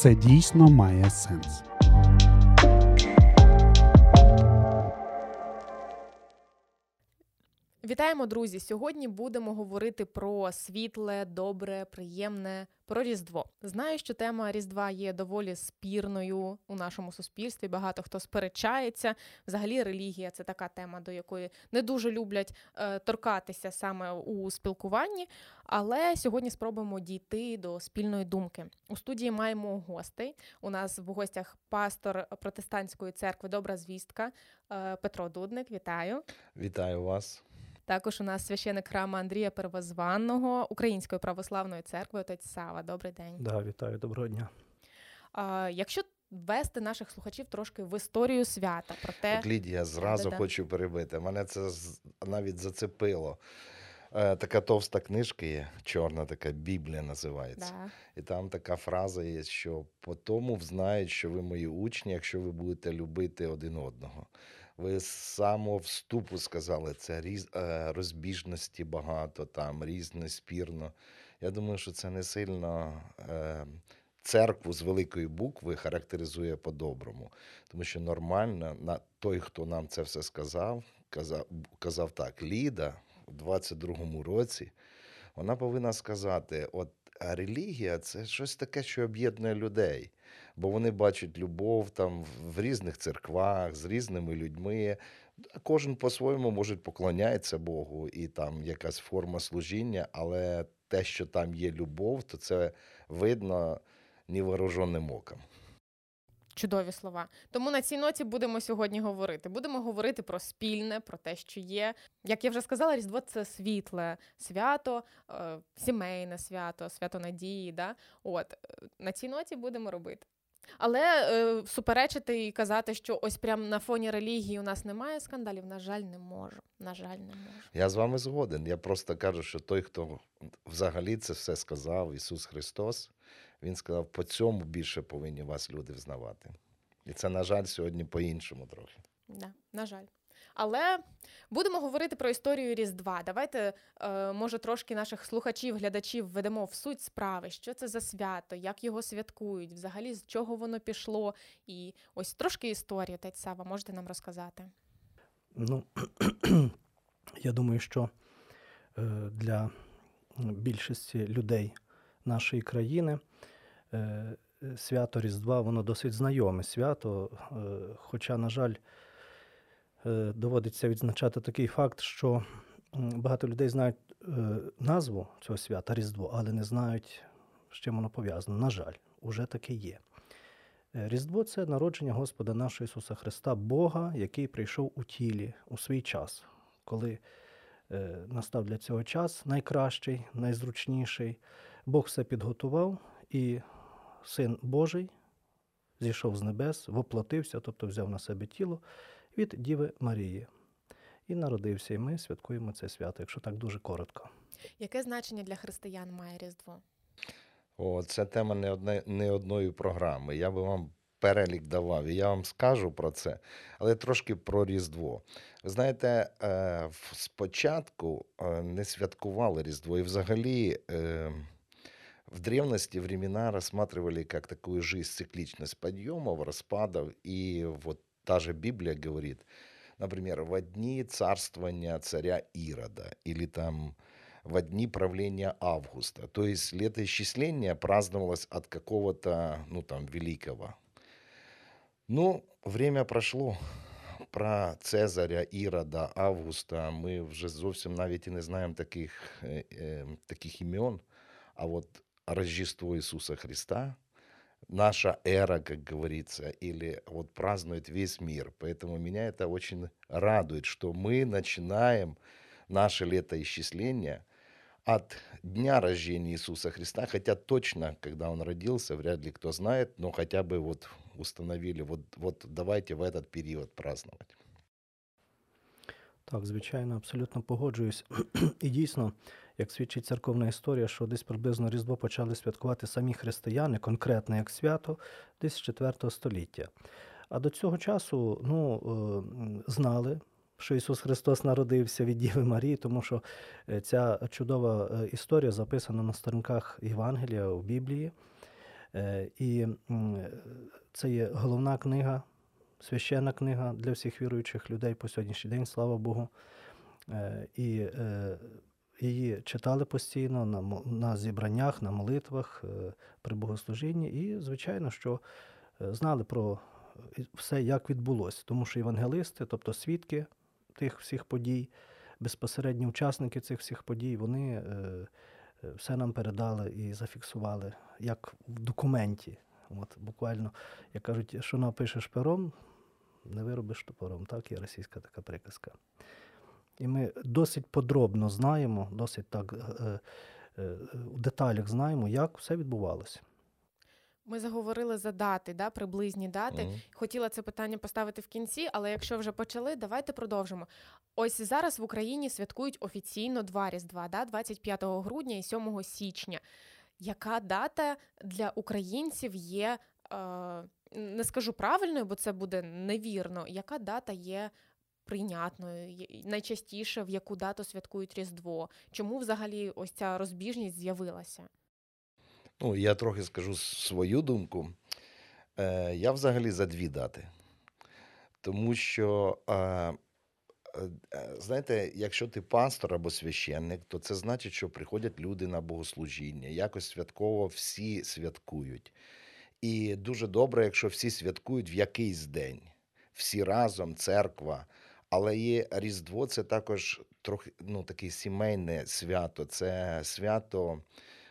це дійсно має сенс. Вітаємо, друзі! Сьогодні будемо говорити про світле, добре, приємне, про Різдво. Знаю, що тема Різдва є доволі спірною у нашому суспільстві. Багато хто сперечається. Взагалі, релігія це така тема, до якої не дуже люблять е, торкатися саме у спілкуванні. Але сьогодні спробуємо дійти до спільної думки. У студії маємо гостей. У нас в гостях пастор протестантської церкви Добра звістка е, Петро Дудник. Вітаю! Вітаю вас. Також у нас священик храму Андрія Первозванного Української православної церкви, отець Сава. Добрий день. Да, вітаю, доброго дня. А, Якщо ввести наших слухачів трошки в історію свята, про те, От Лідія, зразу Да-да-да. хочу перебити. Мене це навіть зацепило. Е, Така товста книжка є, чорна така Біблія називається. да, І там така фраза є, що по тому взнають, що ви мої учні, якщо ви будете любити один одного. Ви з самого вступу сказали, це різ, е, розбіжності багато, там різне, спірно. Я думаю, що це не сильно е, церкву з великої букви характеризує по-доброму. Тому що нормально на той, хто нам це все сказав, казав, казав так: Ліда у 22-му році, вона повинна сказати: от релігія це щось таке, що об'єднує людей. Бо вони бачать любов там в- різних церквах з різними людьми. Кожен по-своєму може поклоняється Богу, і там якась форма служіння, але те, що там є любов, то це видно невооруженим оком. чудові слова. Тому на цій ноті будемо сьогодні говорити. Будемо говорити про спільне, про те, що є. Як я вже сказала, Різдво це світле свято, е, сімейне свято, свято надії. Да? От е, на цій ноті будемо робити. Але е, суперечити і казати, що ось прям на фоні релігії у нас немає скандалів, на жаль, не можу. На жаль, не можу. Я з вами згоден. Я просто кажу, що той, хто взагалі це все сказав, Ісус Христос, Він сказав, по цьому більше повинні вас люди взнавати. І це, на жаль, сьогодні по-іншому трохи. Да, на жаль. Але будемо говорити про історію Різдва. Давайте, е, може, трошки наших слухачів, глядачів введемо в суть справи, що це за свято, як його святкують, взагалі з чого воно пішло. І ось трошки історії, отець Сава, можете нам розказати. Ну, я думаю, що е, для більшості людей нашої країни е, свято Різдва, воно досить знайоме свято. Хоча, на жаль, доводиться відзначати такий факт, що багато людей знають е, назву цього свята Різдво, але не знають, з чим воно пов'язано. На жаль, уже таке є. Е, Різдво це народження Господа нашого Ісуса Христа, Бога, який прийшов у тілі у свій час, коли е, настав для цього час найкращий, найзручніший. Бог все підготував, і Син Божий зійшов з небес, воплотився, тобто взяв на себе тіло від Діви Марії. І народився, і ми святкуємо це свято, якщо так дуже коротко. Яке значення для християн має Різдво? О, це тема не, одне, не одної програми. Я би вам перелік давав, і я вам скажу про це, але трошки про Різдво. Ви знаєте, е, спочатку е, не святкували Різдво, і взагалі е, в древности времена рассматривали как такую жизнь, цикличность подъемов, распадов, и вот та же Библия говорит, например, в дни царствования царя Ирода или там в дни правления Августа. То есть летоисчисление праздновалось от какого-то, ну там, великого. Ну, время прошло. Про Цезаря, Ірода, Августа ми вже зовсім навіть і не знаємо таких, е, е, таких імен. А вот Рождество Иисуса Христа, наша эра, как говорится, или вот празднует весь мир. Поэтому меня это очень радует, что мы начинаем наше летоисчисление от дня рождения Иисуса Христа, хотя точно, когда он родился, вряд ли кто знает, но хотя бы вот установили, вот, вот давайте в этот период праздновать. Так, звичайно, абсолютно погоджуюсь. І дійсно, як свідчить церковна історія, що десь приблизно Різдво почали святкувати самі християни, конкретно як свято, десь з 4 століття. А до цього часу ну, е, знали, що Ісус Христос народився від Діви Марії, тому що е, ця чудова е, історія записана на сторінках Євангелія у Біблії. І це є головна книга, священна книга для всіх віруючих людей по сьогоднішній день, слава Богу. І її читали постійно на, на зібраннях, на молитвах, е, при богослужінні. І, звичайно, що е, знали про е, все, як відбулося. Тому що євангелисти, тобто свідки тих всіх подій, безпосередні учасники цих всіх подій, вони все нам передали і зафіксували, як в документі. От буквально, як кажуть, що напишеш пером, не виробиш топором. Так, є російська така приказка. І ми досить подробно знаємо, досить так е, е, в деталях знаємо, як все відбувалося. Ми заговорили за дати, да, приблизні дати. Мгм. Хотіла це питання поставити в кінці, але якщо вже почали, давайте продовжимо. Ось зараз в Україні святкують офіційно два Різдва, да, 25 грудня і 7 січня. Яка дата для українців є, е, не скажу правильною, бо це буде невірно. Яка дата є прийнятною? Найчастіше в яку дату святкують Різдво? Чому взагалі ось ця розбіжність з'явилася? Ну, я трохи скажу свою думку. Е, я взагалі за дві дати. Тому що, е, е, знаєте, якщо ти пастор або священник, то це значить, що приходять люди на богослужіння. Якось святково всі святкують. І дуже добре, якщо всі святкують в якийсь день, всі разом, церква. Але є Різдво, це також трохи ну, таке сімейне свято. Це свято,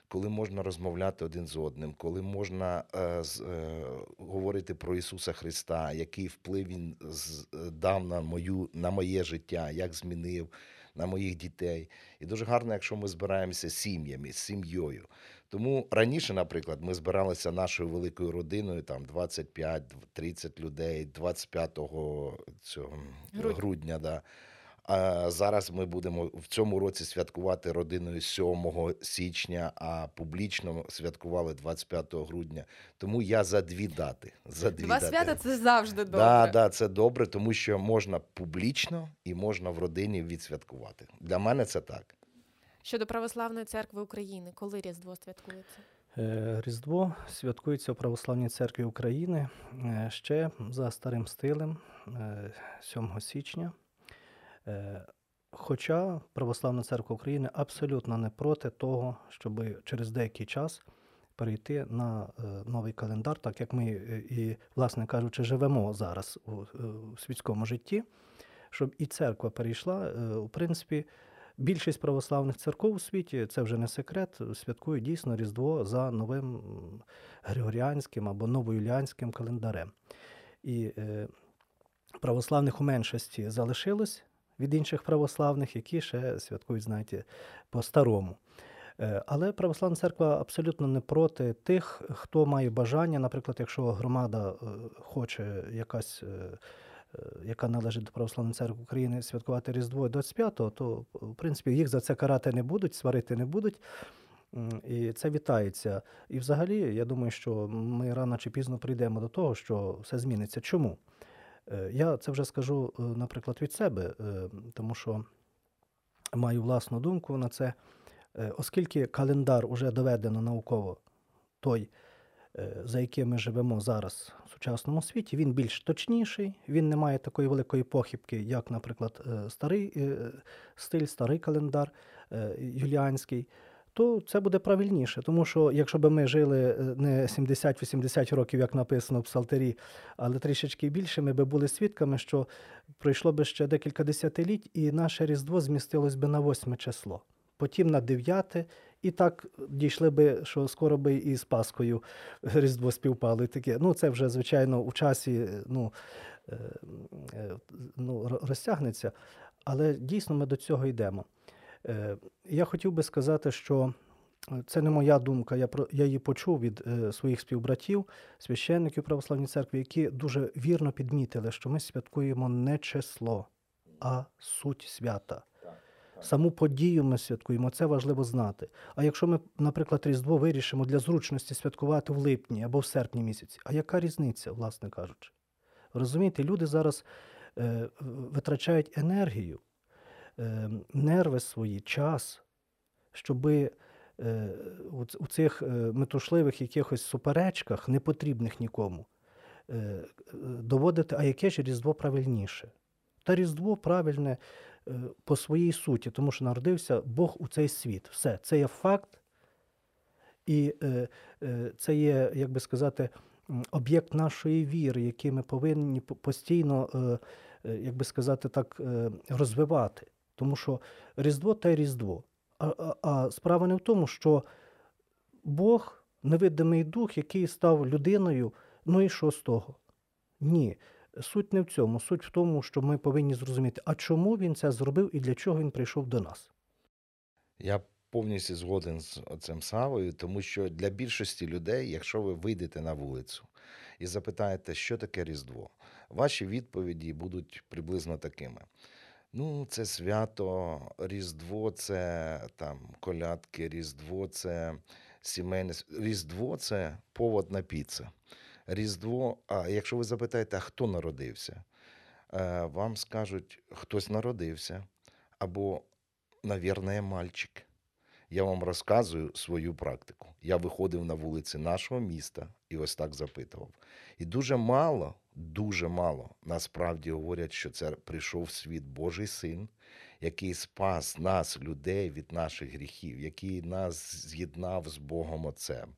коли можна розмовляти один з одним, коли можна е, з, е, говорити про Ісуса Христа, який вплив Він з, е, дав на, мою, на моє життя, як змінив на моїх дітей. І дуже гарно, якщо ми збираємося сім'ями, з сім'єю. Тому раніше, наприклад, ми збиралися нашою великою родиною, там 25-30 людей, 25 цього Грудня. грудня. да. А зараз ми будемо в цьому році святкувати родиною 7 січня, а публічно святкували 25 грудня. Тому я за дві дати. За дві Два дати. свята це завжди добре. Да, да, це добре, тому що можна публічно і можна в родині відсвяткувати. Для мене це так. Щодо Православної церкви України, коли Різдво святкується? Е, Різдво святкується у Православній церкві України е, ще за старим стилем е, 7 січня. Е, Хоча Православна церква України абсолютно не проти того, щоб через деякий час перейти на новий календар, так як ми і, власне кажучи, живемо зараз у, світському житті, щоб і церква перейшла, у принципі, Більшість православних церков у світі, це вже не секрет, святкують дійсно Різдво за новим григоріанським або новоюліанським календарем. І е, православних у меншості залишилось від інших православних, які ще святкують, знаєте, по-старому. Е, Але православна церква абсолютно не проти тих, хто має бажання, наприклад, якщо громада е, хоче якась. Е, яка належить до Православної церкви України, святкувати Різдво 25-го, то, в принципі, їх за це карати не будуть, сварити не будуть. І це вітається. І взагалі, я думаю, що ми рано чи пізно прийдемо до того, що все зміниться. Чому? Е, Я це вже скажу, е, наприклад, від себе, тому що маю власну думку на це. Оскільки календар уже доведено науково, той, за яким ми живемо зараз в сучасному світі, він більш точніший, він не має такої великої похибки, як, наприклад, е, старий е, стиль, старий календар е, юліанський, то це буде правильніше. Тому що якщо б ми жили е, не 70-80 років, як написано в Псалтері, але трішечки більше, ми б були свідками, що пройшло би ще декілька десятиліть, і наше Різдво змістилось би на 8 число, потім на 9, і так дійшли би, що скоро би і з Паскою Різдво співпало. І таке. Ну, це вже, звичайно, у часі ну, е, е, ну, розтягнеться, але дійсно ми до цього йдемо. Е, Я хотів би сказати, що це не моя думка, я, про, я її почув від своїх співбратів, священників Православної церкви, які дуже вірно підмітили, що ми святкуємо не число, а суть свята. Саму подію ми святкуємо, це важливо знати. А якщо ми, наприклад, Різдво вирішимо для зручності святкувати в липні або в серпні місяці, а яка різниця, власне кажучи? Розумієте, люди зараз е, витрачають енергію, е, нерви свої, час, щоб е, у, цих е, метушливих якихось суперечках, непотрібних нікому, е, доводити, а яке ж Різдво правильніше? Та Різдво правильне по своїй суті, тому що народився Бог у цей світ. Все, це є факт, і е, е, це є, як би сказати, об'єкт нашої віри, який ми повинні постійно, е, е, як би сказати так, е, розвивати. Тому що Різдво та й Різдво. А, а, а справа не в тому, що Бог невидимий дух, який став людиною, ну і що з того? Ні. Суть не в цьому. Суть в тому, що ми повинні зрозуміти, а чому він це зробив і для чого він прийшов до нас. Я повністю згоден з цим Савою, тому що для більшості людей, якщо ви вийдете на вулицю і запитаєте, що таке Різдво, ваші відповіді будуть приблизно такими. Ну, це свято, Різдво це там колядки, Різдво це сімейне. Різдво це повод на піце. Різдво, а якщо ви запитаєте, а хто народився, е, вам скажуть, хтось народився, або, навірно, мальчик. Я вам розказую свою практику. Я виходив на вулиці нашого міста і ось так запитував. І дуже мало, дуже мало насправді говорять, що це прийшов світ Божий син, який спас нас, людей, від наших гріхів, який нас з'єднав з Богом Отцем.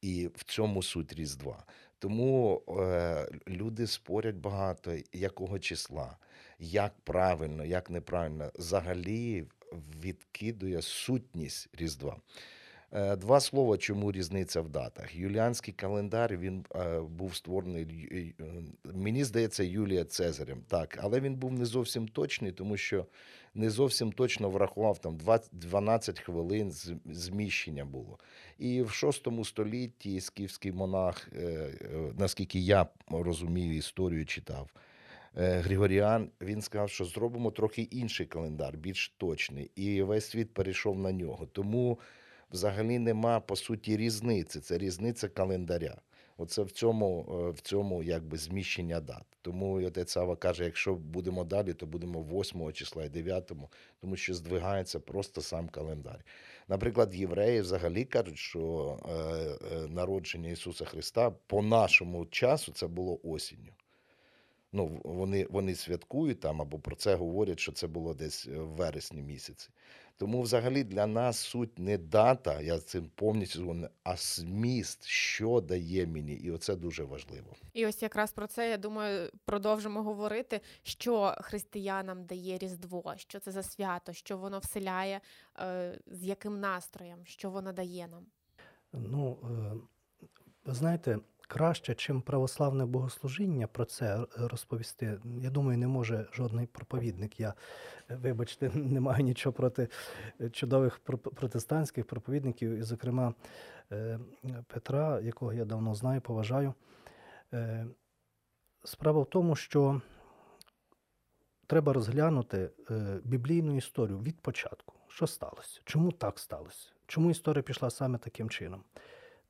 І в цьому суть Різдва. Тому е, люди спорять багато, якого числа, як правильно, як неправильно. Взагалі відкидує сутність Різдва. Е, Два слова, чому різниця в датах. Юліанський календар він е, був створений, ю- мені здається, Юлія Цезарем. Так, але він був не зовсім точний, тому що не зовсім точно врахував там 20, 12 хвилин зміщення було. І в VI столітті скіфський монах, е, е, наскільки я розумію історію, читав. е, Григоріан він сказав, що зробимо трохи інший календар, більш точний, і весь світ перейшов на нього. Тому взагалі нема по суті різниці. Це різниця календаря. Оце в цьому, е, в цьому якби зміщення дат. Тому отець Сава каже, якщо будемо далі, то будемо 8 числа і 9, тому що здвигається просто сам календар. Наприклад, євреї взагалі кажуть, що е, е, народження Ісуса Христа по нашому часу це було осінню. Ну, вони, вони святкують там або про це говорять, що це було десь е, в вересні місяці. Тому взагалі для нас суть не дата, я з цим повністю згоден, а зміст, що дає мені. І оце дуже важливо. І ось якраз про це я думаю, продовжимо говорити, що християнам дає Різдво, що це за свято, що воно вселяє, е, з яким настроєм, що воно дає нам. Ну, е, ви знаєте, краще, чим православне богослужіння про це е, розповісти, я думаю, не може жодний проповідник. Я, е, вибачте, не маю нічого проти е, чудових протестантських проповідників, і, зокрема, Петра, якого я давно знаю, поважаю. Справа в тому, що треба розглянути біблійну історію від початку. Що сталося? Чому так сталося? Чому історія пішла саме таким чином?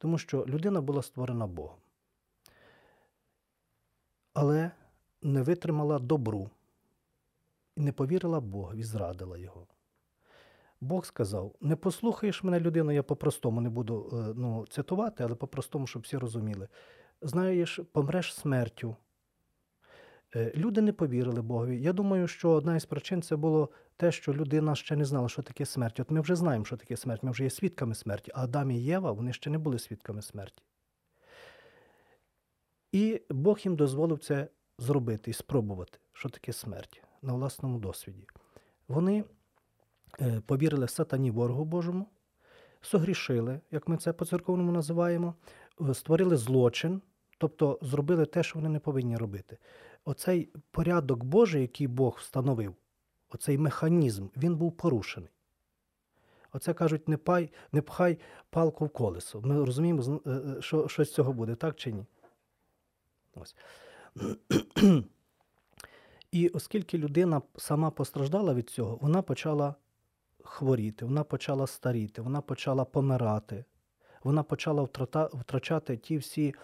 Тому що людина була створена Богом, але не витримала добру і не повірила Богу і зрадила його. Бог сказав: не послухаєш мене, людину, я по-простому не буду е, ну, цитувати, але по-простому, щоб всі розуміли. Знаєш, помреш смертю. Е, Люди не повірили Богові. Я думаю, що одна із причин це було те, що людина ще не знала, що таке смерть. От ми вже знаємо, що таке смерть, ми вже є свідками смерті, а Адам і Єва вони ще не були свідками смерті. І Бог їм дозволив це зробити і спробувати, що таке смерть на власному досвіді. Вони е, повірили сатані ворогу Божому, согрішили, як ми це по-церковному називаємо, е, створили злочин, тобто зробили те, що вони не повинні робити. Оцей порядок Божий, який Бог встановив, оцей механізм, він був порушений. Оце кажуть, не, пай, не пхай палку в колесо. Ми розуміємо, е, що, що з цього буде, так чи ні? Ось. І оскільки людина сама постраждала від цього, вона почала хворіти, вона почала старіти, вона почала помирати, вона почала втрачати ті всі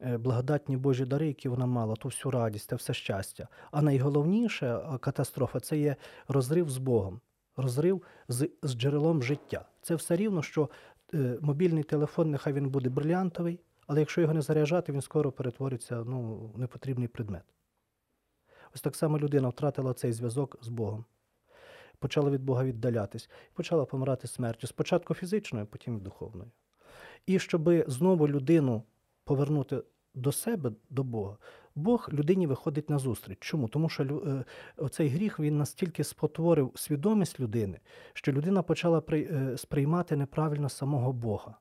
е, благодатні Божі дари, які вона мала, ту всю радість, те все щастя. А найголовніша катастрофа це є розрив з Богом. розрив з, з джерелом життя. Це все рівно, що е, мобільний телефон, нехай він буде брилянтовий, але якщо його не заряджати, він скоро перетвориться ну, в непотрібний предмет. Ось так само людина втратила цей зв'язок з Богом. Почала від Бога віддалятись, почала помирати смертю. Спочатку фізичною, потім духовною. І щоб знову людину повернути до себе, до Бога, Бог людині виходить на зустріч. Чому? Тому що е, гріх він настільки спотворив свідомість людини, що людина почала е, сприймати неправильно самого Бога.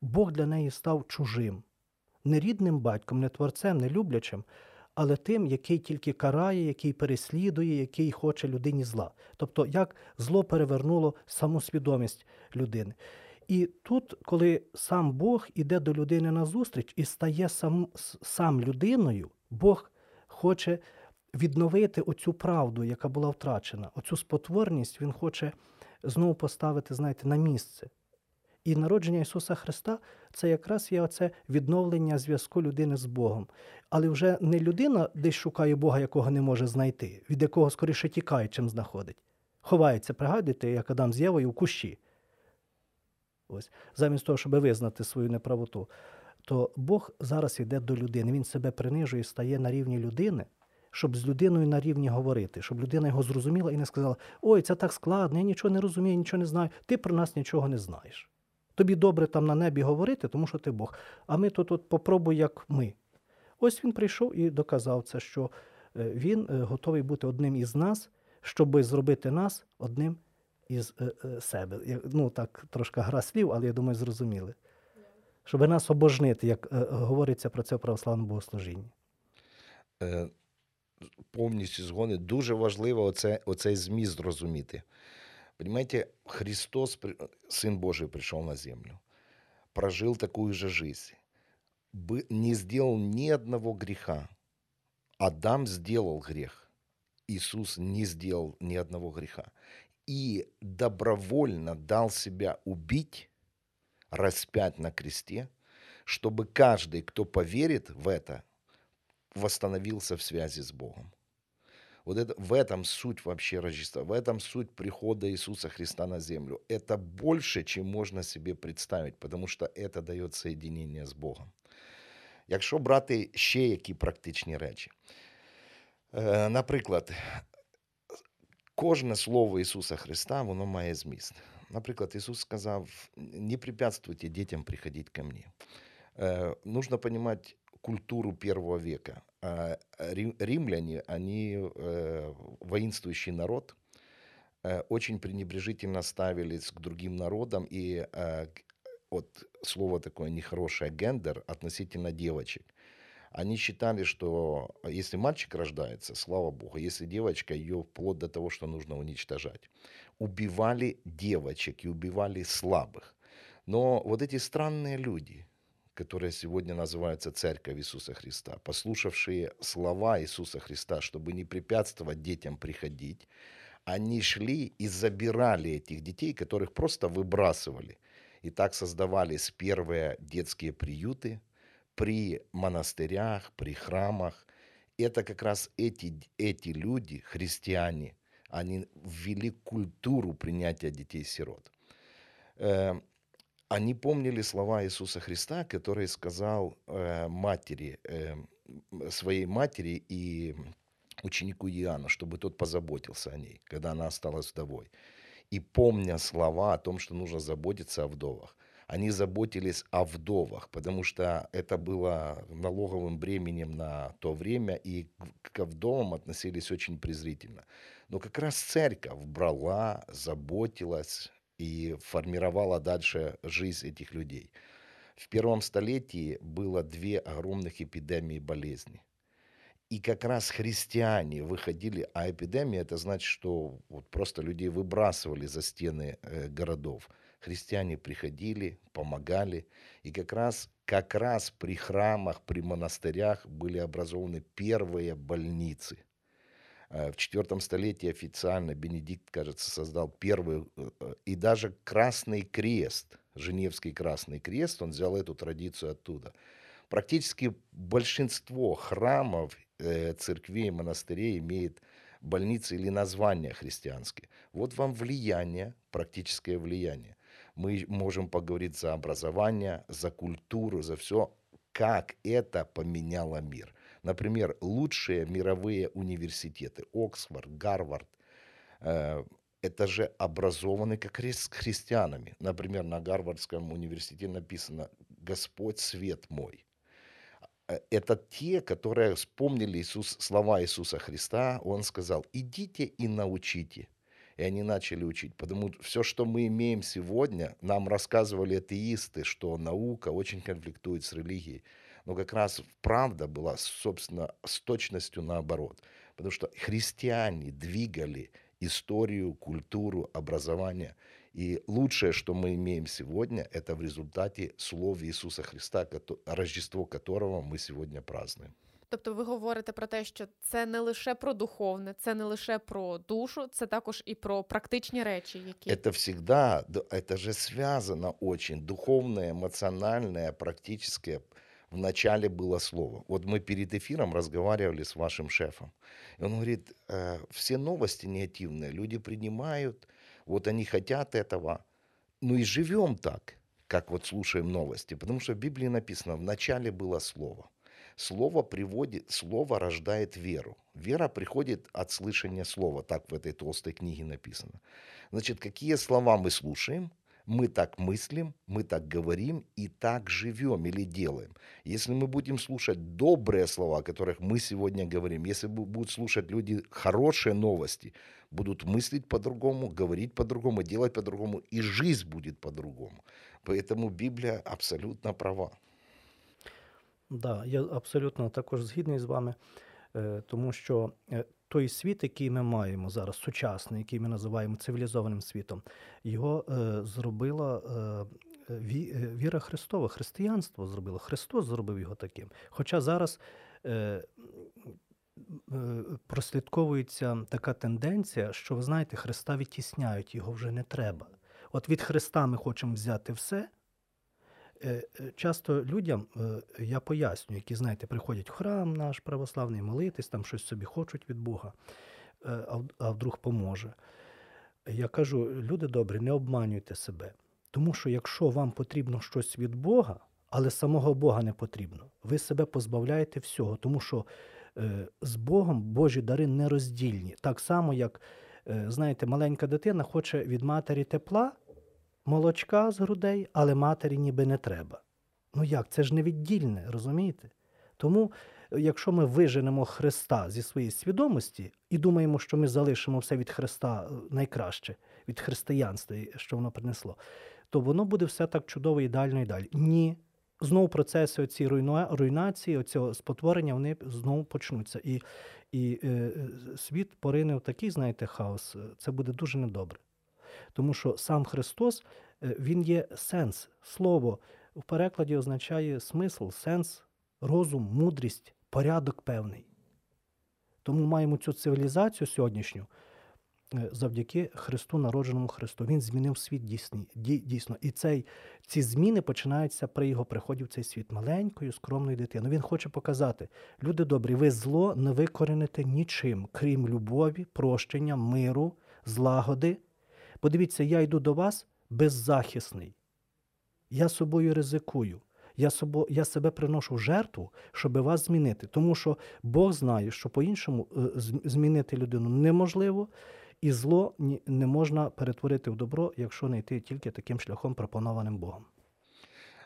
Бог для неї став чужим, не рідним батьком, не творцем, не люблячим, але тим, який тільки карає, який переслідує, який хоче людині зла. Тобто, як зло перевернуло саму свідомість людини. І тут, коли сам Бог іде до людини на зустріч і стає сам, сам людиною, Бог хоче відновити оцю правду, яка була втрачена, оцю спотворність Він хоче знову поставити, знаєте, на місце. І народження Ісуса Христа це якраз є оце відновлення зв'язку людини з Богом. Але вже не людина десь шукає Бога, якого не може знайти, від якого скоріше тікає, чим знаходить. Ховається, пригадуєте, як Адам з Євою в кущі. Ось. Замість того, щоб визнати свою неправоту, то Бог зараз йде до людини. Він себе принижує, стає на рівні людини, щоб з людиною на рівні говорити, щоб людина його зрозуміла і не сказала: Ой, це так складно, я нічого не розумію, нічого не знаю. Ти про нас нічого не знаєш. Тобі добре там на небі говорити, тому що ти Бог. А ми тут от попробуй, як ми. Ось він прийшов і доказав це, що е, він е, готовий бути одним із нас, щоб зробити нас одним із е, себе. Ну, так, трошки гра слів, але я думаю, зрозуміли. Щоб нас обожнити, як говориться про це в православному богослужінні. Повністю згоден. Дуже важливо оце, оцей зміст зрозуміти. Понимаете, Христос, Сын Божий, пришел на землю, прожил такую же жизнь, не сделал ни одного греха. Адам сделал грех. Иисус не сделал ни одного греха. И добровольно дал себя убить, распять на кресте, чтобы каждый, кто поверит в это, восстановился в связи с Богом. Вот это, в этом суть вообще Рождества, в этом суть прихода Иисуса Христа на землю. Это больше, чем можно себе представить, потому что это дает соединение з Богом. Якщо брати ще які практичні речі, Е, наприклад, кожне слово Ісуса Христа, воно має зміст. Наприклад, Ісус сказав: не препятствуйте детям приходить ко мне. Э, нужно понимать культуру первого века. А, ри- Римляне, они э, воинствующий народ, э, очень пренебрежительно ставились к другим народам, и э, вот слово такое нехорошее гендер относительно девочек. Они считали, что если мальчик рождается, слава богу, если девочка, ее вплоть до того, что нужно уничтожать. Убивали девочек и убивали слабых. Но вот эти странные люди, которые сегодня называются Церковь Иисуса Христа, послушавшие слова Иисуса Христа, чтобы не препятствовать детям приходить, они шли и забирали этих детей, которых просто выбрасывали. И так создавались первые детские приюты при монастырях, при храмах. Это как раз эти, эти люди, христиане, они ввели культуру принятия детей-сирот. Они помнили слова Иисуса Христа, который сказал э, матери, э, своей матери и ученику Иоанна, чтобы тот позаботился о ней, когда она осталась вдовой. И помня слова о том, что нужно заботиться о вдовах, они заботились о вдовах, потому что это было налоговым бременем на то время, и к вдовам относились очень презрительно. Но как раз церковь брала, заботилась и формировала дальше жизнь этих людей. В первом столетии было две огромных эпидемии болезни. И как раз христиане выходили, а эпидемия это значит, что вот просто людей выбрасывали за стены э, городов. Христиане приходили, помогали, и как раз, как раз при храмах, при монастырях были образованы первые больницы. Э, В четвертом столетии официально Бенедикт, кажется, создал первый, э, и даже Красный Крест, Женевский Красный Крест, он взял эту традицию оттуда. Практически большинство храмов, э, церквей, монастырей имеет больницы или названия христианские. Вот вам влияние, практическое влияние. Мы можем поговорить за образование, за культуру, за все, как это поменяло мир. Например, лучшие мировые университеты, Оксфорд, Гарвард, э, это же образованы как хри- христианами. Например, на Гарвардском университете написано «Господь свет мой». Э, Это те, которые вспомнили Иисус, слова Иисуса Христа. Он сказал, идите и научите. И они начали учить. Потому что все, что мы имеем сегодня, нам рассказывали атеисты, что наука очень конфликтует с религией. Но как раз правда была, собственно, с точностью наоборот. Потому что христиане двигали историю, культуру, образование. И лучшее, что мы имеем сегодня, это в результате слов Иисуса Христа, кото- Рождество которого мы сегодня празднуем. Тобто ви говорите про те, що це не лише про духовне, це не лише про душу, це також і про практичні речі, які Это всегда, д- это же связано очень. Духовное, эмоциональное, Практическое. Вначале было слово. Вот мы перед эфиром разговаривали с вашим шефом. И он говорит, «Э, все новости негативные люди принимают, вот они хотят этого. Ну и живем так, как вот слушаем новости. Потому что в Библии написано, вначале было слово. Слово приводит, слово рождает веру. Вера приходит от слышания слова, так в этой толстой книге написано. Значит, какие слова мы слушаем, мы так мыслим, мы так говорим и так живем или делаем. Если мы будем слушать добрые слова, о которых мы сегодня говорим, если бу- будут слушать люди хорошие новости, будут мыслить по-другому, говорить по-другому, делать по-другому, и жизнь будет по-другому. Поэтому Библия абсолютно права. Да, я абсолютно також згідний з вами, тому що той світ, який ми маємо зараз, сучасний, який ми називаємо цивілізованим світом, його е, зробила е, ві- е, віра Христова, християнство зробило. Христос зробив його таким. Хоча зараз е, е, прослідковується така тенденція, що ви знаєте, Христа відтісняють, його вже не треба. От від Христа ми хочемо взяти все. Е, е, Часто людям е, я пояснюю, які, знаєте, приходять в храм наш православний, молитись, там щось собі хочуть від Бога, а вдруг поможе. Я кажу, люди добрі, не обманюйте себе. Тому що якщо вам потрібно щось від Бога, але самого Бога не потрібно, ви себе позбавляєте всього, тому що з Богом Божі дари нероздільні. Так само, як, знаєте, маленька дитина хоче від матері тепла, молочка з грудей, але матері ніби не треба. Ну як? Це ж невіддільне, розумієте? Тому, е, якщо ми виженемо Христа зі своєї свідомості і думаємо, що ми залишимо все від Христа е, найкраще, від християнства, що воно принесло, то воно буде все так чудово, ідеально і далі. Ні. Знову процеси руйнуа- руйнації, оцього спотворення, вони знову почнуться. І, і е, е, світ порине в такий, знаєте, хаос. Це буде дуже недобре. Тому що сам Христос, е, він є сенс. Слово в перекладі означає смисл, сенс, розум, мудрість, порядок певний. Тому маємо цю цивілізацію сьогоднішню е, завдяки Христу, народженому Христу. Він змінив світ дійсно. І цей, ці зміни починаються при його приході в цей світ маленькою, скромною дитиною. Він хоче показати: люди добрі, ви зло не викорените нічим, крім любові, прощення, миру, злагоди. Подивіться, я йду до вас беззахисний. Я собою ризикую. Я, собо, я себе приношу в жертву, щоб вас змінити. Тому що Бог знає, що по-іншому е, змінити людину неможливо, і зло не можна перетворити в добро, якщо не йти тільки таким шляхом, пропонованим Богом.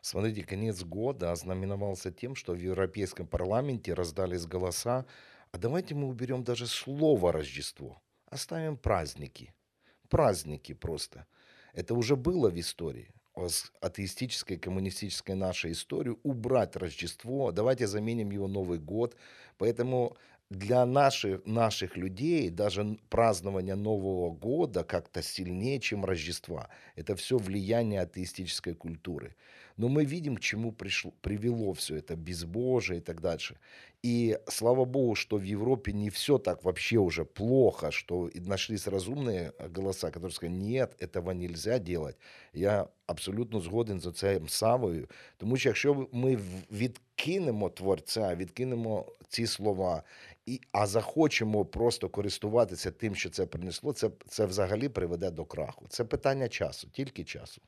Смотрите, конец года ознаменовался тем, что в Европейском парламенте раздались голоса, а давайте мы уберем даже слово Рождество, оставим праздники. Праздники просто. Это уже было в истории. атеистической, коммунистической нашей истории, убрать Рождество, давайте заменим его Новый год. Поэтому для наших, наших людей даже празднование Нового года как-то сильнее, чем Рождества. Это все влияние атеистической культуры. Но мы видим, к чему пришло, привело все это безбожие и так дальше. И слава богу, что в Европе не все так вообще уже плохо, что и нашлись разумные голоса, которые сказали, нет, этого нельзя делать. Я абсолютно згоден з цим Савою, тому що якщо ми в- відкинемо творця, відкинемо ці слова, і, а захочемо просто користуватися тим, що це принесло, це, це взагалі приведе до краху. Це питання часу, тільки часу.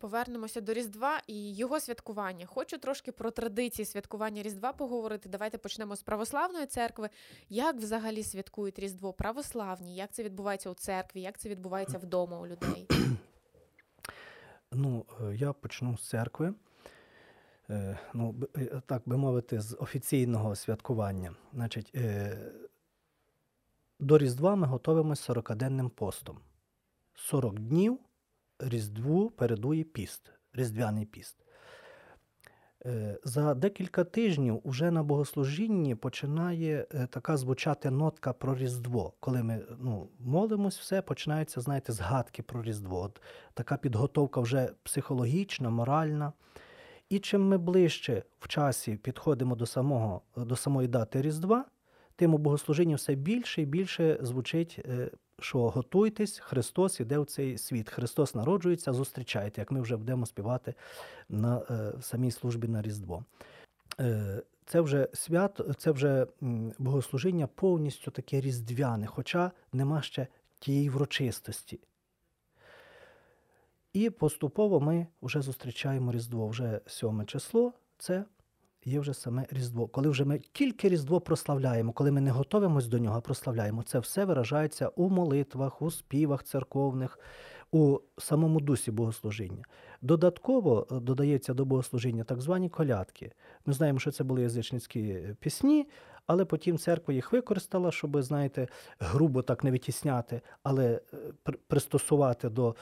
Повернемося до Різдва і його святкування. Хочу трошки про традиції святкування Різдва поговорити. Давайте почнемо з православної церкви. Як взагалі святкують Різдво православні? Як це відбувається у церкві? Як це відбувається вдома у людей? Ну, е, я почну з церкви. Е, Ну, е, так би мовити, з офіційного святкування. Значить, до Різдва ми готуємося 40-денним постом. 40 днів Різдву передує піст, Різдвяний піст. Е, За декілька тижнів уже на богослужінні починає е, така звучати нотка про Різдво. Коли ми ну, молимось, все починаються, знаєте, згадки про Різдво. От така підготовка вже психологічна, моральна. І чим ми ближче в часі підходимо до, самого, до самої дати Різдва, тим у все більше і більше звучить, е, що готуйтесь, Христос іде в цей світ. Христос народжується, зустрічайте, як ми вже будемо співати на е, самій службі на Різдво. Е, Це вже свято, це вже богослужіння повністю таке різдвяне, хоча нема ще тієї врочистості. І поступово ми вже зустрічаємо Різдво. Вже сьоме число це є вже саме Різдво. Коли вже ми тільки Різдво прославляємо, коли ми не готовимось до нього, а прославляємо, це все виражається у молитвах, у співах церковних, у самому дусі богослужіння. Додатково е, додається до богослужіння так звані колядки. Ми знаємо, що це були язичницькі пісні, але потім церква їх використала, щоб, знаєте, грубо так не витісняти, але е, пристосувати до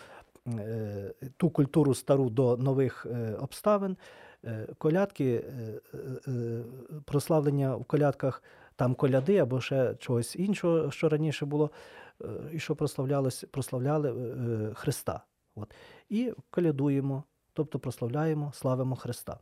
е, ту культуру стару до нових обставин. Е, Колядки, е, е, прославлення в колядках там коляди або ще чогось іншого, що раніше було, і що прославлялось, прославляли Христа. От. І колядуємо, тобто прославляємо, славимо Христа.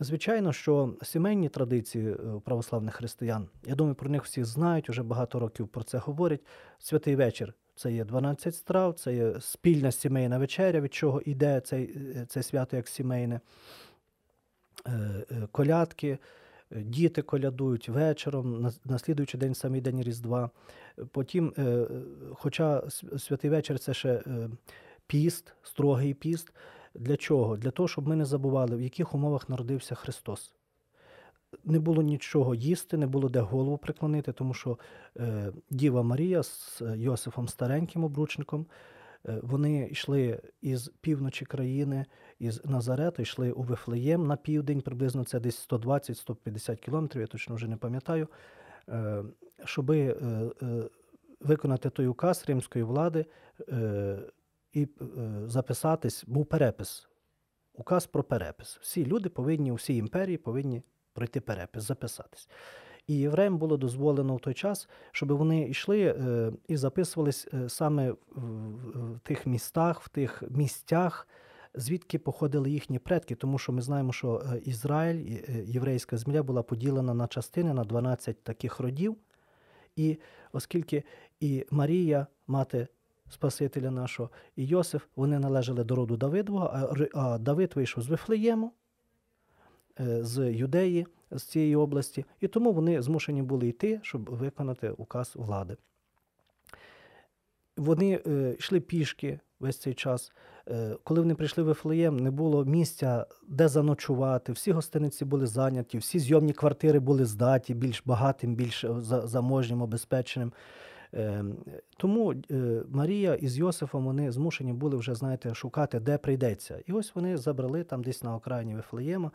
Звичайно, що сімейні традиції православних християн, я думаю, про них всі знають, вже багато років про це говорять. Святий вечір це є 12 страв, це є спільна сімейна вечеря, від чого йде цей, е, це свято як сімейне. Е, е, Колядки, діти колядують вечором, на, на слідуючий день, самий день Різдва. Потім, хоча святий вечір це ще піст, строгий піст. Для чого? Для того, щоб ми не забували, в яких умовах народився Христос. Не було нічого їсти, не було де голову приклонити, тому що е, Діва Марія з Йосифом Стареньким обручником, е, вони йшли із півночі країни, із Назарету, йшли у Вифлеєм на південь, приблизно це десь 120-150 кілометрів, я точно вже не пам'ятаю, е, щоби е, е, виконати той указ римської влади е, і е, записатись, був перепис. Указ про перепис. Всі люди повинні, у всій імперії повинні пройти перепис, записатись. І євреям було дозволено в той час, щоб вони йшли е, і записувались е, саме в, тих містах, в тих місцях, звідки походили їхні предки, тому що ми знаємо, що е, Ізраїль, єврейська земля була поділена на частини на 12 таких родів. І оскільки і Марія, мати Спасителя нашого, і Йосиф, вони належали до роду Давидового, а, Давид вийшов з Вифлеєму, з Юдеї, з цієї області, і тому вони змушені були йти, щоб виконати указ влади. Вони е, йшли пішки весь цей час. Е, коли вони прийшли в Вифлеєм, не було місця, де заночувати. Всі гостиниці були зайняті, всі зйомні квартири були здаті більш багатим, більш е, заможнім, обезпеченим. Е, Тому е, Марія із Йосифом вони змушені були вже, знаєте, шукати, де прийдеться. І ось вони забрали там десь на окраїні Вифлеєма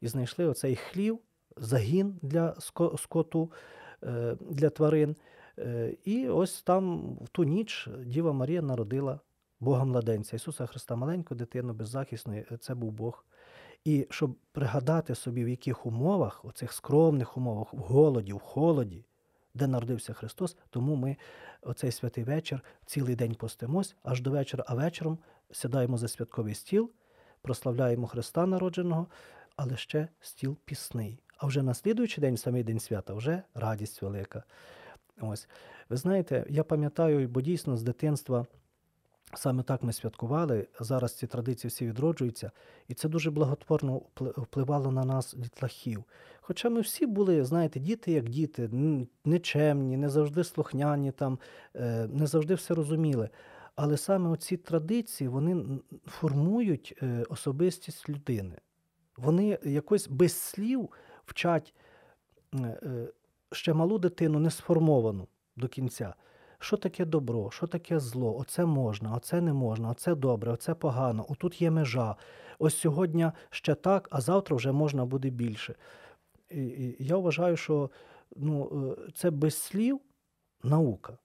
і знайшли оцей хлів, загін для скоту, е, для тварин. Е, І ось там в ту ніч Діва Марія народила Бога младенця, Ісуса Христа, маленьку дитину беззахисної, е, це був Бог. І щоб пригадати собі, в яких умовах, оцих скромних умовах, в голоді, в холоді, де народився Христос, тому ми оцей святий вечір цілий день постимось аж до вечора, а вечором сідаємо за святковий стіл, прославляємо Христа народженого, але ще стіл пісний. А вже на слідуючий день, самий день свята, вже радість велика. Ось. Ви знаєте, я пам'ятаю, бо дійсно з дитинства саме так ми святкували. Зараз ці традиції всі відроджуються, і це дуже благотворно впливало на нас, дітлахів. Хоча ми всі були, знаєте, діти як діти, нечемні, не завжди слухняні, там, е, не завжди все розуміли. Але саме оці традиції вони формують е, особистість людини. Вони якось без слів вчать е, ще малу дитину не сформовану до кінця. Що таке добро, що таке зло? Оце можна, оце не можна, оце добре, оце погано, отут є межа. Ось сьогодні ще так, а завтра вже можна буде більше. І, і я вважаю, що ну, е, це без слів наука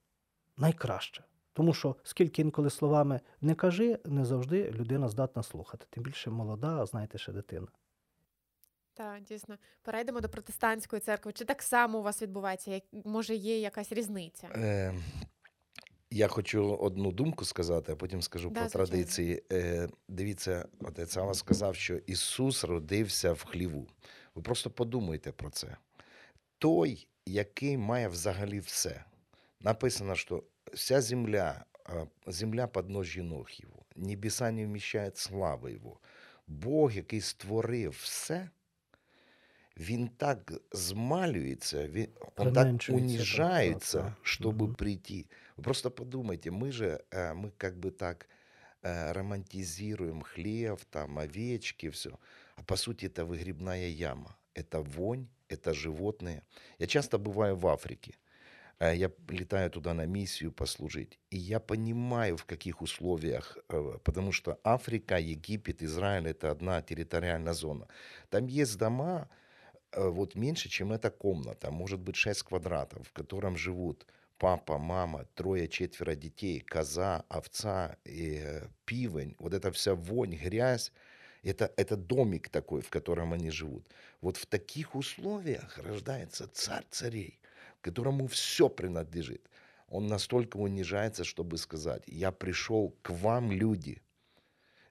найкраще. Тому що скільки інколи словами не кажи, не завжди людина здатна слухати. Тим більше молода, а знаєте, ще дитина. Так, дійсно. Перейдемо до протестантської церкви. Чи так само у вас відбувається? Як, може, є якась різниця? Е, я хочу одну думку сказати, а потім скажу Да, про звичайно. традиції. Е, дивіться, отець Ава сказав, що Ісус родився в хліву. Ви просто подумайте про це. Той, який має взагалі все. Написано, що вся земля, а, земля подножі ног Його, небеса не вміщають слави Його. Бог, який створив все, він так змалюється, він, он так Применшується, так, уніжається, так, так. чтобы Мгм. прийти. Вы просто подумайте, мы же, э, мы как бы так э, романтизируем хлеб, там, овечки, все. А по сути это выгребная яма. Это вонь, это животные. Я часто бываю в Африке. Э, Я летаю туда на миссию послужить. И я понимаю, в каких условиях, э, потому что Африка, Египет, Израиль – это одна территориальная зона. Там есть дома, э, вот меньше, чем эта комната, может быть 6 квадратов, в котором живут папа, мама, трое-четверо детей, коза, овца, и, э, пивень, вот эта вся вонь, грязь, это, это домик такой, в котором они живут. Вот в таких условиях рождается царь царей, которому все принадлежит. Он настолько унижается, чтобы сказать, я пришел к вам, люди,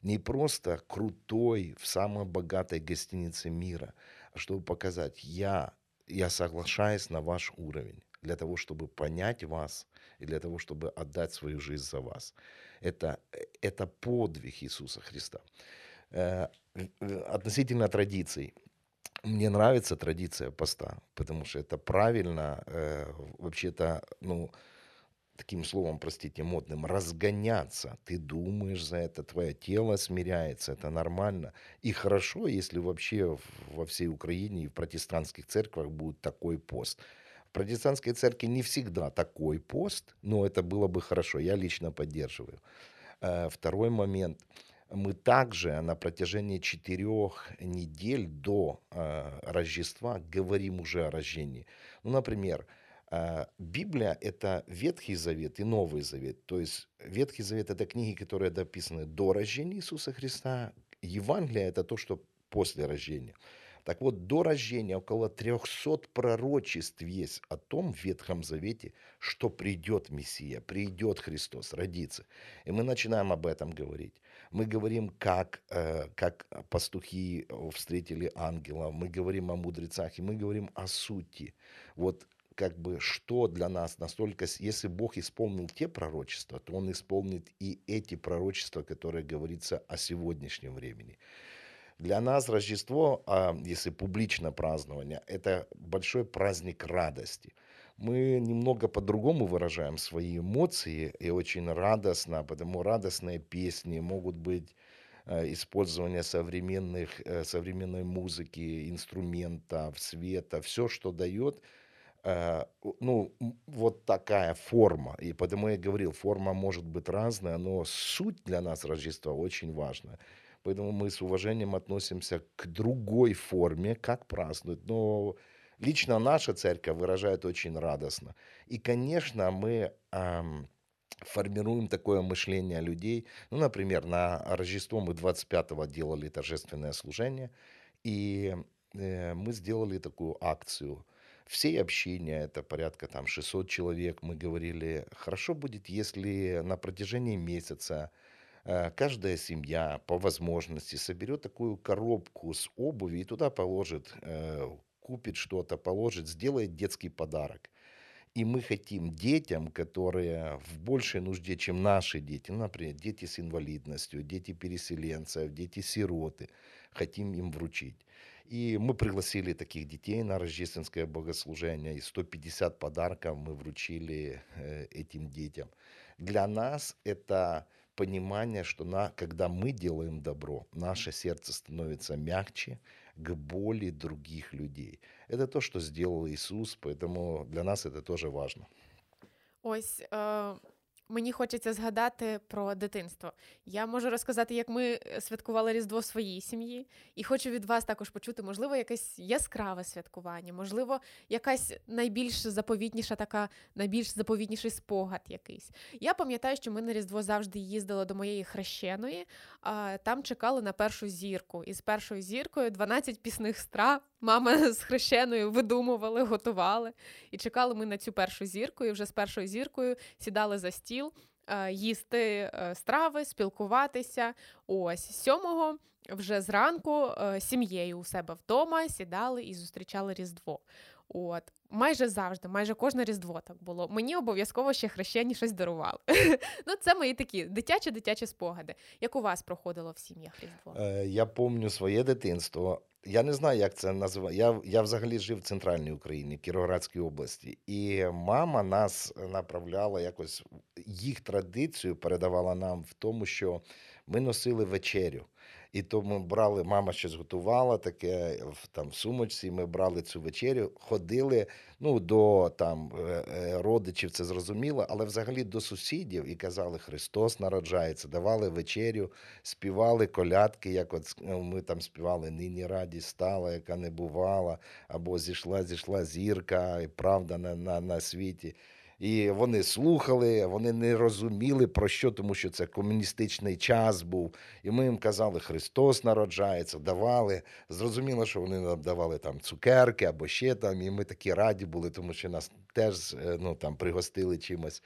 не просто крутой в самой богатой гостинице мира, а чтобы показать, я, я соглашаюсь на ваш уровень для того, чтобы понять вас и для того, чтобы отдать свою жизнь за вас. Это, э, это подвиг Иисуса Христа. Э, Относительно традиций. Мне нравится традиция поста, потому что это правильно, э, вообще-то, ну, таким словом, простите, модным, разгоняться. Ты думаешь за это, твое тело смиряется, это нормально. И хорошо, если вообще во всей Украине и в протестантских церквах будет такой пост. В протестантской церкви не всегда такой пост, но это было бы хорошо. Я лично поддерживаю. Э, Второй момент. Мы также на протяжении четырех недель до э, Рождества говорим уже о рождении. Ну, например, э, Библия – это Ветхий Завет и Новый Завет. То есть Ветхий Завет – это книги, которые написаны до рождения Иисуса Христа. Евангелие – это то, что после рождения. Так вот, до рождения около 300 пророчеств есть о том в Ветхом Завете, что придет Мессия, придет Христос, родится. И мы начинаем об этом говорить. Мы говорим, как, э, как пастухи э, встретили ангела, мы говорим о мудрецах, и мы говорим о сути. Вот как бы что для нас настолько, если Бог исполнил те пророчества, то Он исполнит и эти пророчества, которые говорится о сегодняшнем времени. Для нас Рождество, а, если публично празднование, это большой праздник радости. Мы немного по-другому выражаем свои эмоции и очень радостно, потому радостные песни могут быть э, использование современных, э, современной музыки, инструментов, света, все, что дает э, ну, вот такая форма. И потому я говорил, форма может быть разная, но суть для нас Рождества очень важна. Поэтому мы с уважением относимся к другой форме, как празднуют. Но лично наша церковь выражает очень радостно. И, конечно, мы ам, формируем такое мышление людей. Ну, например, на Рождество мы 25-го делали торжественное служение, и э, мы сделали такую акцию. Всей общине, это порядка там 600 человек, мы говорили, хорошо будет, если на протяжении месяца э, каждая семья по возможности соберет такую коробку с обуви и туда положит, э, купит что-то, положит, сделает детский подарок. И мы хотим детям, которые в большей нужде, чем наши дети, ну, например, дети с инвалидностью, дети переселенцев, дети сироты, хотим им вручить. И мы пригласили таких детей на рождественское богослужение, и 150 подарков мы вручили э, этим детям. Для нас это понимание, что на, когда мы делаем добро, наше сердце становится мягче к боли других людей. Это то, что сделал Иисус, поэтому для нас это тоже важно. Ось е, мені хочеться згадати про дитинство. Я можу розказати, як ми е, святкували Різдво своїй сім'ї, і хочу від вас також почути, можливо, якесь яскраве святкування, можливо, якась найбільш заповітніша така, найбільш заповітніший спогад якийсь. Я пам'ятаю, що ми на Різдво завжди їздили до моєї хрещеної, а там чекали на першу зірку. І з першою зіркою 12 пісних страв. Мама з хрещеною видумували, готували. І чекали ми на цю першу зірку, і вже з першою зіркою сідали за стіл е, їсти е, страви, спілкуватися. Ось сьомого вже зранку е, сім'єю у себе вдома сідали і зустрічали Різдво. От майже завжди, майже кожне різдво так було. Мені обов'язково ще хрещені щось дарували. ну, це мої такі дитячі дитячі спогади. Як у вас проходило в сім'ях Різдво? Е, Я пам'ятаю своє дитинство. Я не знаю, як це називає. Я, я взагалі жив в центральній Україні, Кіровоградській області. І мама нас направляла якось, їх традицію передавала нам в тому, що ми носили вечерю. І то ми брали, мама щось готувала таке в там в сумочці. Ми брали цю вечерю, ходили ну, до там е, е, родичів, це зрозуміло, але взагалі до сусідів і казали, Христос народжається, давали вечерю, співали колядки, як от ну, ми там співали Нині радість стала, яка не бувала, або зійшла, зійшла зірка, і правда на, на, на світі. І вони слухали, вони не розуміли про що, тому що це комуністичний час був. І ми їм казали, Христос народжається, давали. Зрозуміло, що вони нам давали там цукерки або ще там. І ми такі раді були, тому що нас теж е, ну, там, пригостили чимось.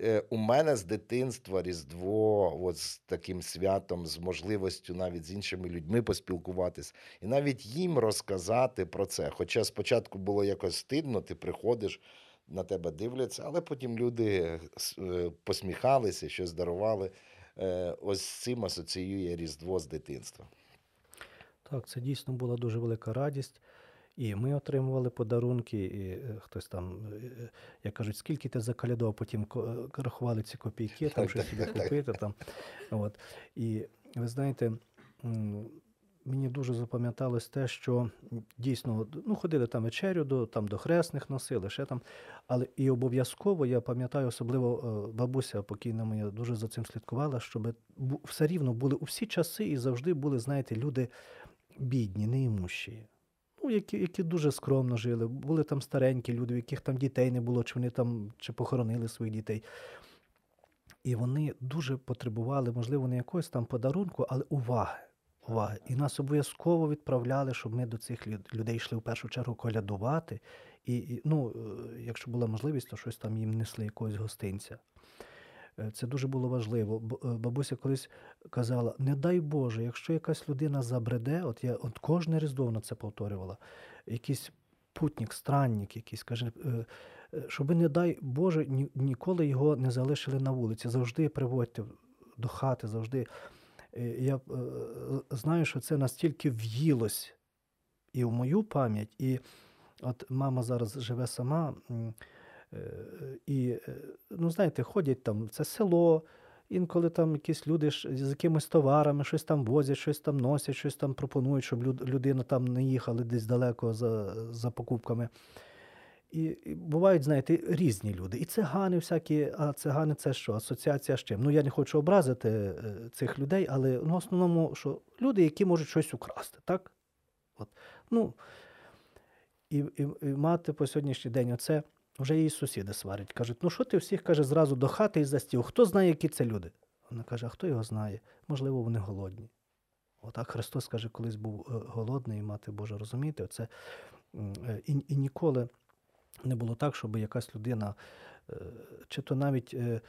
Е, У мене з дитинства Різдво, от з таким святом, з можливістю навіть з іншими людьми поспілкуватись, і навіть їм розказати про це. Хоча спочатку було якось стидно, ти приходиш, на тебе дивляться, але потім люди е, посміхалися, щось дарували. Е, Ось з цим асоціює Різдво з дитинства. Так, це дійсно була дуже велика радість. І ми отримували подарунки, і е, хтось там, е, як кажуть, скільки ти закалядував, потім е, рахували ці копійки, там щось собі купити. Там. От. І ви знаєте, мені дуже запам'яталось те, що дійсно ну, ходили там вечерю, до, там, до хресних носили, ще там. Але і обов'язково, я пам'ятаю, особливо е, бабуся покійна моя дуже за цим слідкувала, щоб все рівно були у всі часи і завжди були, знаєте, люди бідні, неімущі. Ну, які, які дуже скромно жили. Були там старенькі люди, у яких там дітей не було, чи вони там чи похоронили своїх дітей. І вони дуже потребували, можливо, не якогось там подарунку, але уваги. Уваги. І нас обов'язково відправляли, щоб ми до цих людей йшли в першу чергу колядувати. І, і ну, е, якщо була можливість, то щось там їм несли якогось гостинця. Е, Це дуже було важливо. Е, Бабуся колись казала: не дай Боже, якщо якась людина забреде, от я от кожне різдво вона це повторювала, якийсь путник, странник якийсь, каже, щоби, не дай Боже, ні, ніколи його не залишили на вулиці. Завжди приводьте до хати, завжди. Я е, знаю, що це настільки в'їлось і в мою пам'ять, і от мама зараз живе сама. е, І, е, ну, знаєте, ходять там, це село, інколи там якісь люди з якимись товарами, щось там возять, щось там носять, щось там пропонують, щоб людина там не їхала десь далеко за, за покупками. І, бувають, знаєте, різні люди. І цигани всякі, а цигани це що? Асоціація з чим? Ну, я не хочу образити е, цих людей, але ну, в основному, що люди, які можуть щось украсти, так? От. Ну, і, і, і мати по сьогоднішній день оце вже її сусіди сварять. Кажуть, ну що ти всіх каже зразу до хати і за стіл? Хто знає, які це люди? Вона каже, а хто його знає? Можливо, вони голодні. Отак Христос каже, колись був е, голодний, і мати Божа, розумієте, оце е, і, і ніколи не було так, щоб якась людина, е, чи то навіть е,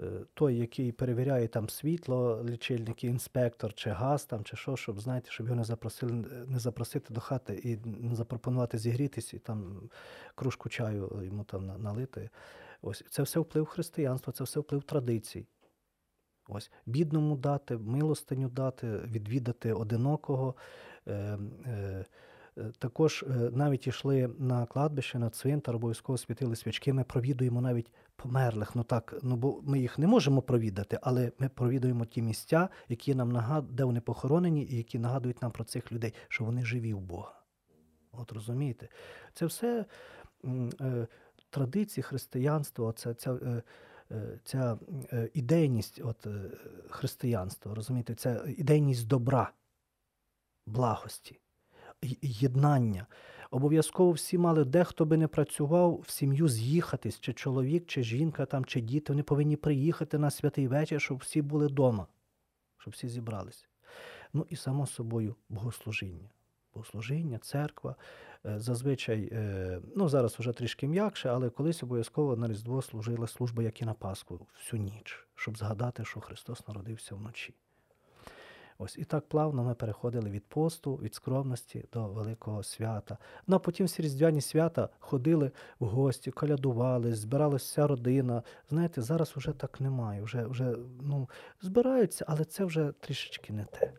е, той, який перевіряє там світло, лічильники, інспектор чи газ там, чи що, щоб знаєте, щоб його не запросили, не запросити до хати і не запропонувати зігрітись, і там кружку чаю йому там налити. Ось це все вплив християнства, це все вплив традицій. Ось бідному дати, милостиню дати, відвідати одинокого. Е, е, е, також е, навіть йшли на кладбище, на цвинтар, обов'язково світили свічки. Ми провідуємо навіть померлих. Ну так, ну бо ми їх не можемо провідати, але ми провідуємо ті місця, які нам нагад... де вони похоронені, і які нагадують нам про цих людей, що вони живі у Бога. От розумієте? Це все е, традиції християнства, це, ця, е, е, ця е, ідейність от, християнства, розумієте, ця ідейність добра, благості, єднання. Обов'язково всі мали, дехто би не працював в сім'ю з'їхатись, чи чоловік, чи жінка, там, чи діти, вони повинні приїхати на святий вечір, щоб всі були вдома, щоб всі зібралися. Ну і само собою богослужіння. Богослужіння, церква. Е, Зазвичай, е, ну зараз вже трішки м'якше, але колись обов'язково на Різдво служила служба, як і на Пасху, всю ніч, щоб згадати, що Христос народився вночі. Ось і так плавно ми переходили від посту, від скромності до великого свята. Ну а потім всі різдвяні свята ходили в гості, колядували, збиралася вся родина. Знаєте, зараз уже так немає. Вже, вже ну, збираються, але це вже трішечки не те.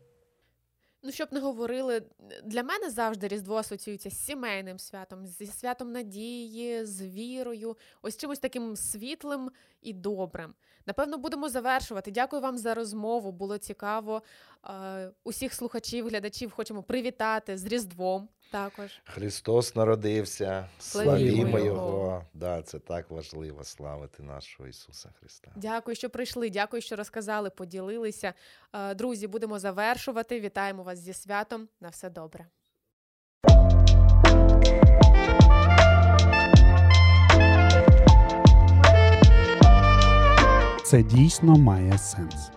Ну, щоб не говорили, для мене завжди Різдво асоціюється з сімейним святом, зі святом надії, з вірою, ось чимось таким світлим і добрим. Напевно, будемо завершувати. Дякую вам за розмову. Було цікаво. Е, Усіх слухачів, глядачів хочемо привітати з Різдвом також. Христос народився, Славімо. Його. Да, це так важливо славити нашого Ісуса Христа. Дякую, що прийшли. Дякую, що розказали, поділилися. Е, Друзі, будемо завершувати. Вітаємо вас зі святом. На все добре. Це дійсно має сенс.